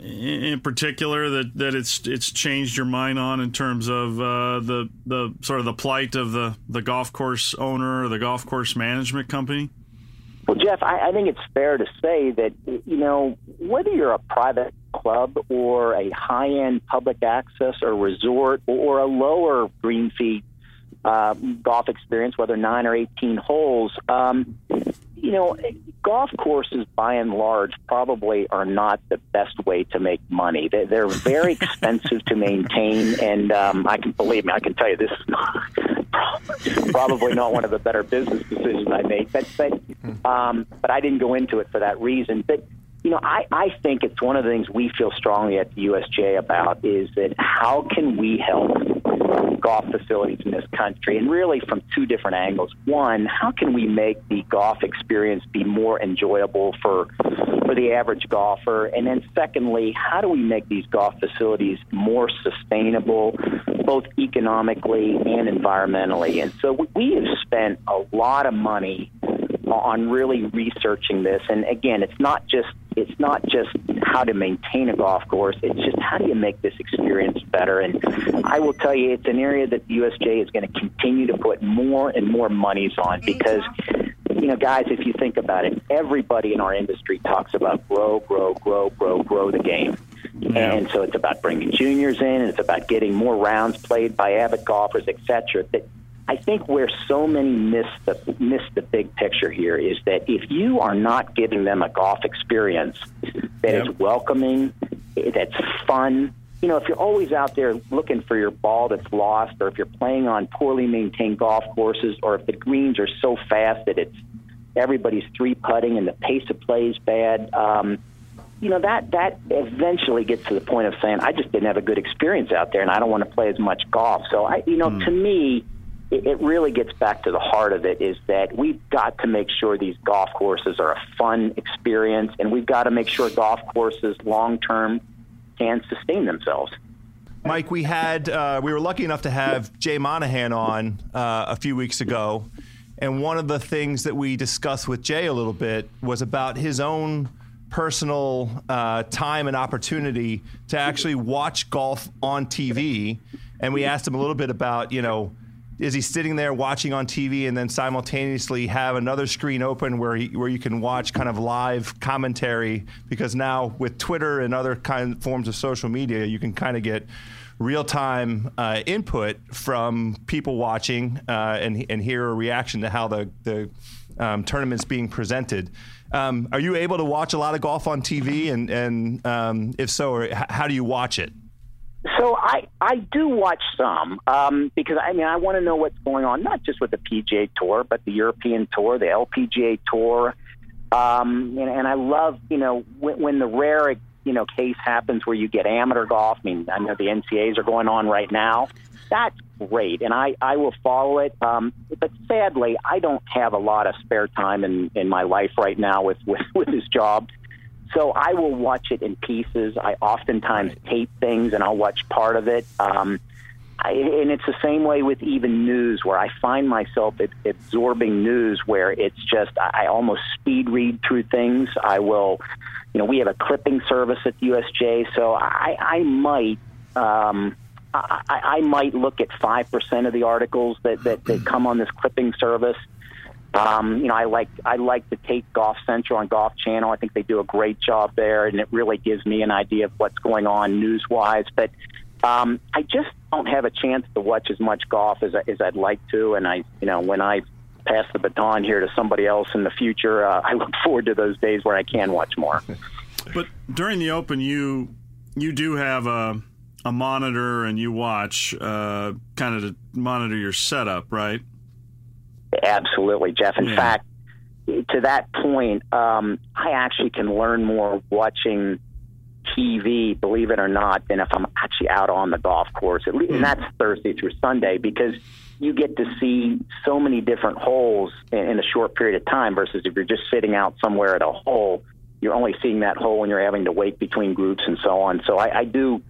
in particular that, that it's it's changed your mind on in terms of uh, the the sort of the plight of the, the golf course owner or the golf course management company? Well, Jeff, I, I think it's fair to say that you know whether you're a private club or a high-end public access or resort or a lower green fee uh, golf experience, whether nine or 18 holes. Um, you know, golf courses by and large probably are not the best way to make money. They're, they're very expensive to maintain, and um, I can believe me, I can tell you this is not, probably not one of the better business decisions I made. But but um, but I didn't go into it for that reason. But you know, I, I think it's one of the things we feel strongly at the USGA about is that how can we help golf facilities in this country, and really from two different angles. One, how can we make the golf experience be more enjoyable for for the average golfer? And then secondly, how do we make these golf facilities more sustainable, both economically and environmentally? And so we have spent a lot of money on really researching this. And again, it's not just it's not just how to maintain a golf course. It's just how do you make this experience better. And I will tell you, it's an area that the USGA is going to continue to put more and more monies on because you know, guys, if you think about it, everybody in our industry talks about grow, grow, grow, grow, grow the game. Yeah. And so it's about bringing juniors in, and it's about getting more rounds played by avid golfers, et cetera. That I think where so many miss the miss the big picture here is that if you are not giving them a golf experience that yep. is welcoming, that's fun, you know, if you're always out there looking for your ball that's lost, or if you're playing on poorly maintained golf courses, or if the greens are so fast that it's everybody's three putting and the pace of play is bad, um, you know that that eventually gets to the point of saying I just didn't have a good experience out there, and I don't want to play as much golf. So I, you know, mm. to me, it, really gets back to the heart of it is that we've got to make sure these golf courses are a fun experience, and we've got to make sure golf courses long term can sustain themselves. Mike, we had uh, we were lucky enough to have Jay Monahan on uh, a few weeks ago, and one of the things that we discussed with Jay a little bit was about his own personal uh, time and opportunity to actually watch golf on TV. And we asked him a little bit about, you know, is he sitting there watching on TV and then simultaneously have another screen open where he, where you can watch kind of live commentary? Because now with Twitter and other kind of forms of social media, you can kind of get real time uh, input from people watching uh, and and hear a reaction to how the the um, tournament's being presented. Um, are you able to watch a lot of golf on TV? And, and um, if so, how do you watch it? So I I do watch some um, because I mean I want to know what's going on not just with the PGA Tour but the European Tour, the LPGA Tour, um, and, and I love you know when, when the rare you know case happens where you get amateur golf. I mean I know the NCAs are going on right now. That's great, and I I will follow it. Um, but sadly, I don't have a lot of spare time in in my life right now with with, with this job. So I will watch it in pieces. I oftentimes tape things and I'll watch part of it. Um, I, and it's the same way with even news, where I find myself absorbing news where it's just I almost speed read through things. I will, you know, we have a clipping service at USGA, so I, I might. Um, I, I might look at five percent of the articles that, that, that come on this clipping service. Um, you know, I like I like to take Golf Central and Golf Channel. I think they do a great job there, and it really gives me an idea of what's going on news wise. But um, I just don't have a chance to watch as much golf as as I'd like to. And I, you know, when I pass the baton here to somebody else in the future, uh, I look forward to those days where I can watch more. But during the Open, you you do have a a monitor and you watch uh, kind of to monitor your setup, right? Absolutely, Jeff. In yeah. fact, to that point, um, I actually can learn more watching TV, believe it or not, than if I'm actually out on the golf course. At least, and that's Thursday through Sunday because you get to see so many different holes in, in a short period of time. Versus if you're just sitting out somewhere at a hole, you're only seeing that hole and you're having to wait between groups and so on. So I, I do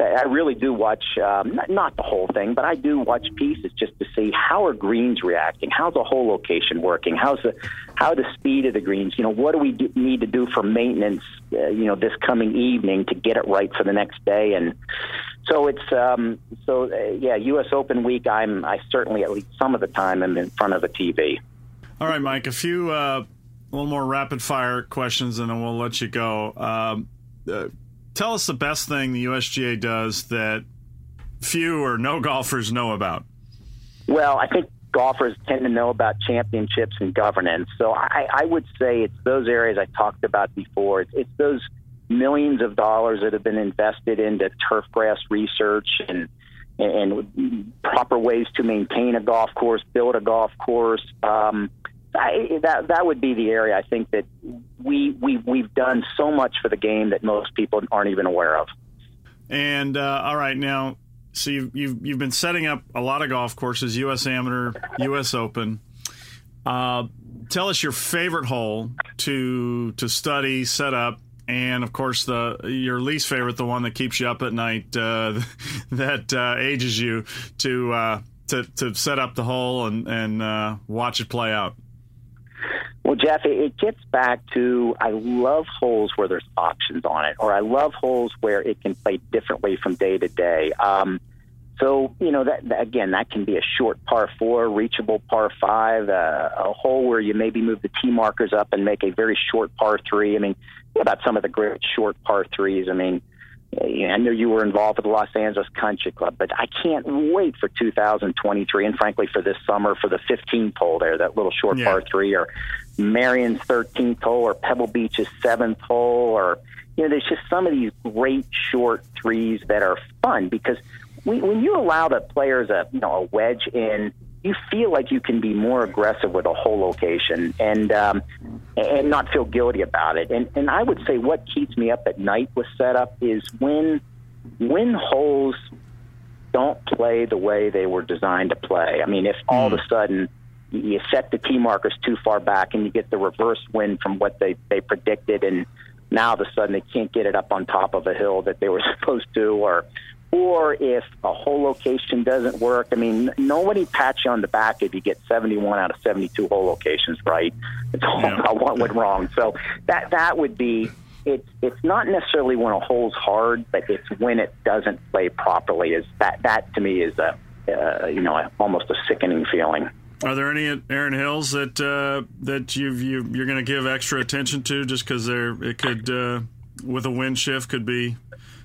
I really do watch um, not, not the whole thing, but I do watch pieces just to see how are greens reacting, how's the hole location working, how's the how the speed of the greens. You know, what do we do, need to do for maintenance? Uh, you know, this coming evening to get it right for the next day, and so it's um, so uh, yeah. U.S. Open week, I'm I certainly at least some of the time am in front of the TV. All right, Mike. A few uh, a little more rapid fire questions, and then we'll let you go. Um, uh, tell us the best thing the USGA does that few or no golfers know about. Well, I think golfers tend to know about championships and governance. So I, I would say it's those areas I talked about before. It's, it's those millions of dollars that have been invested into turf grass research and and proper ways to maintain a golf course, build a golf course. Um, I, that that would be the area I think that we we we've done so much for the game that most people aren't even aware of. And uh, all right, now, so you've, you've you've been setting up a lot of golf courses, U.S. Amateur, U.S. Open. Uh, tell us your favorite hole to to study, set up, and of course the your least favorite, the one that keeps you up at night, uh, that uh, ages you to uh, to to set up the hole and and uh, watch it play out. Well, Jeff, it gets back to I love holes where there's options on it, or I love holes where it can play differently from day to day. Um, so, you know, that, again, that can be a short par four, reachable par five, uh, a hole where you maybe move the tee markers up and make a very short par three. I mean, about some of the great short par threes. I mean, I know you were involved with the Los Angeles Country Club, but I can't wait for 2023 and frankly for this summer for the 15th hole there, that little short yeah. par three, or Merion's 13th hole, or Pebble Beach's seventh hole, or you know, there's just some of these great short threes that are fun because when, when you allow the players a you know a wedge in, you feel like you can be more aggressive with a hole location and um, and not feel guilty about it. And and I would say what keeps me up at night with setup is when when holes don't play the way they were designed to play. I mean, if all of a sudden you set the tee markers too far back and you get the reverse wind from what they they predicted and now all of a sudden they can't get it up on top of a hill that they were supposed to or or if a hole location doesn't work. I mean, nobody pats you on the back if you get 71 out of 72 hole locations right. It's all Yeah. about what went wrong. So that that would be it's it's not necessarily when a hole's hard, but it's when it doesn't play properly. Is that that to me is a uh, you know almost a sickening feeling. Are there any Erin Hills that uh, that you've, you you're going to give extra attention to just because they're it could uh, with a wind shift could be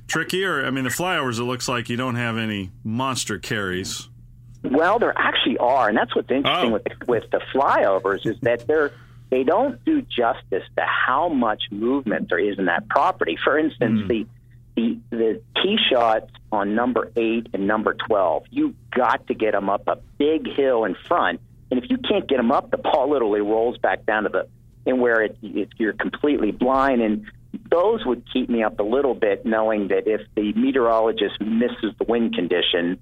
tricky? Or I mean, the flyovers it looks like you don't have any monster carries. Well, there actually are, and that's what's interesting Oh. with the, with the flyovers is that they're they don't do justice to how much movement there is in that property. For instance, hmm. the the the tee shots on number eight and number twelve, you got to get them up a big hill in front, and if you can't get them up, the ball literally rolls back down to the and where it, it you're completely blind and. Those would keep me up a little bit, knowing that if the meteorologist misses the wind condition,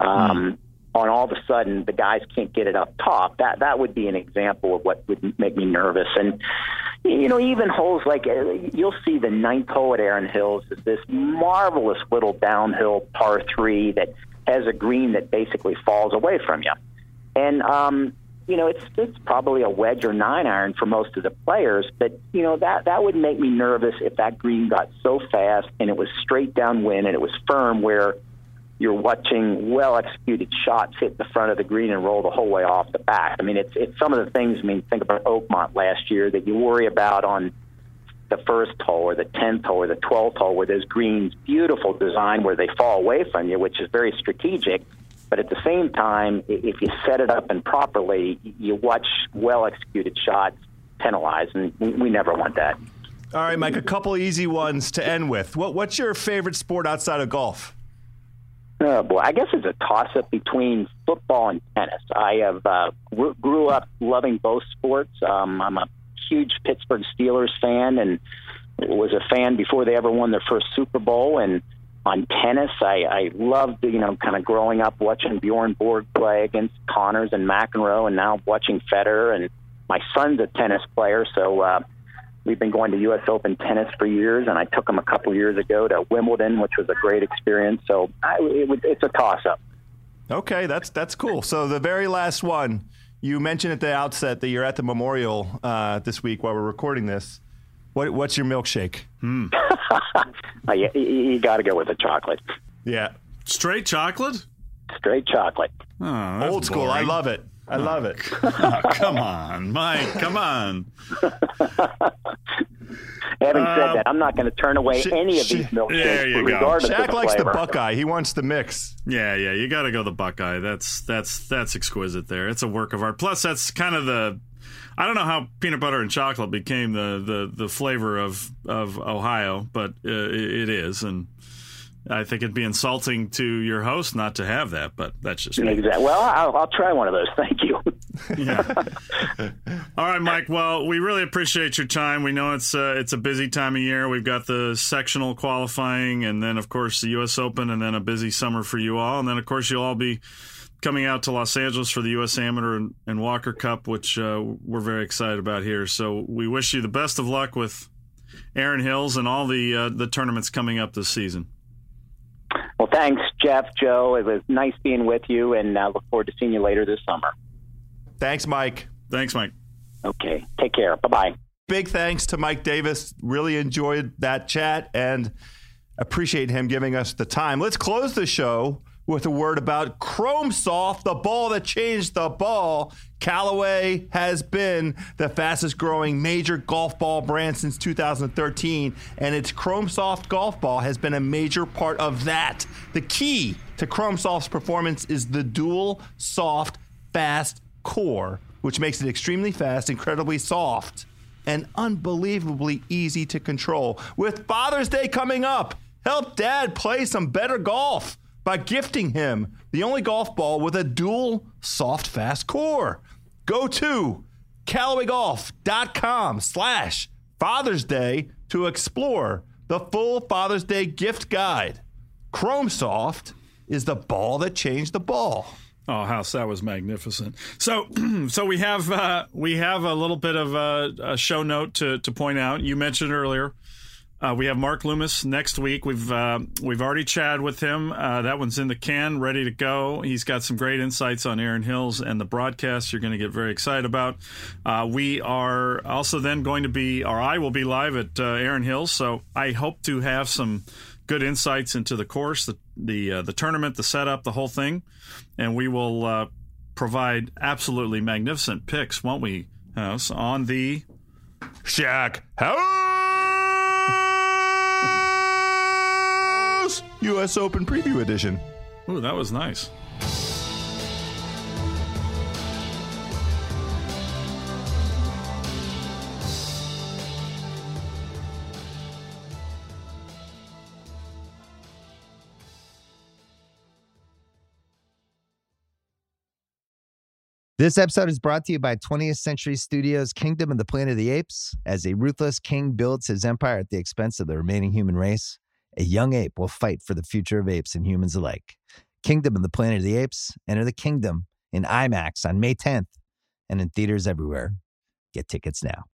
um, on all of a sudden the guys can't get it up top. That that would be an example of what would make me nervous. And you know, even holes like uh, you'll see the ninth hole at Erin Hills is this marvelous little downhill par three that has a green that basically falls away from you. And um, you know, it's it's probably a wedge or nine iron for most of the players, but you know that that would make me nervous if that green got so fast and it was straight downwind and it was firm where you're watching well executed shots hit the front of the green and roll the whole way off the back. I mean, it's it's some of the things. I mean, think about Oakmont last year that you worry about on the first hole or the tenth hole or the twelfth hole, where those greens, beautiful design, where they fall away from you, which is very strategic. But at the same time, if you set it up and properly, you watch well executed shots penalized, and we, never want that. All right, Mike, a couple easy ones to end with. What, what's your favorite sport outside of golf? Oh boy, I guess it's a toss up between football and tennis. I have uh, grew, grew up loving both sports. Um, I'm a huge Pittsburgh Steelers fan and was a fan before they ever won their first Super Bowl. And on tennis, I, I loved you know kind of growing up watching Bjorn Borg play against Connors and McEnroe, and now watching Federer. And my son's a tennis player, so. Uh, We've been going to U.S. Open tennis for years, and I took him a couple years ago to Wimbledon, which was a great experience. So I, it, it's a toss-up. Okay, that's that's cool. So the very last one, you mentioned at the outset that you're at the memorial uh, this week while we're recording this. What, what's your milkshake? Uh, you you got to go with the chocolate, Yeah, Straight chocolate? straight chocolate. Oh, that's old school. I love it. I love it. Oh, come on, Mike. Come on. Having Uh, said that, I'm not going to turn away sh- any of sh- these milkshakes, There you go. regardless of Shack the likes the. Buckeye. He wants the mix. Yeah, yeah, you got to go the Buckeye. That's that's that's exquisite. There, it's a work of art. Plus, that's kind of the. I don't know how peanut butter and chocolate became the the, the flavor of of Ohio, but uh, it, is, and I think it'd be insulting to your host not to have that. But that's just me. Exactly. Well, I'll, I'll try one of those. Thank you. Yeah. All right, Mike. Well, we really appreciate your time. We know it's uh, it's a busy time of year. We've got the sectional qualifying, and then of course the U.S. Open, and then a busy summer for you all. And then of course you'll all be coming out to Los Angeles for the U.S. Amateur and, and Walker Cup, which uh, we're very excited about here. So we wish you the best of luck with Erin Hills and all the uh, the tournaments coming up this season. Well, thanks, Jeff, Joe. It was nice being with you, and uh, look forward to seeing you later this summer. Thanks, Mike. Thanks, Mike. Okay. Take care. Bye bye. Big thanks to Mike Davis. Really enjoyed that chat and appreciate him giving us the time. Let's close the show with a word about Chrome Soft, the ball that changed the ball. Callaway has been the fastest growing major golf ball brand since 2013, and its Chrome Soft golf ball has been a major part of that. The key to Chrome Soft's performance is the dual soft fast core, which makes it extremely fast, incredibly soft, and unbelievably easy to control. With Father's Day coming up, help dad play some better golf by gifting him the only golf ball with a dual soft fast core. Go to CallawayGolf.com slash Father's Day to explore the full Father's Day gift guide. Chrome Soft is the ball that changed the ball. Oh, house that was magnificent. So, so we have uh, we have a little bit of a, a, show note to to point out. You mentioned earlier. Uh, we have Mark Loomis next week. We've uh, we've already chatted with him. Uh, that one's in the can, ready to go. He's got some great insights on Erin Hills and the broadcast. You're going to get very excited about. Uh, we are also then going to be, or I will be live at uh, Erin Hills. So I hope to have some good insights into the course, the the uh, the tournament, the setup, the whole thing, and we will provide absolutely magnificent picks, won't we, House, on the Shack House U.S. Open Preview Edition. Ooh, that was nice. This episode is brought to you by 20th Century Studios' Kingdom of the Planet of the Apes. As a ruthless king builds his empire at the expense of the remaining human race, a young ape will fight for the future of apes and humans alike. Kingdom of the Planet of the Apes. Enter the kingdom in IMAX on May 10th and in theaters everywhere. Get tickets now.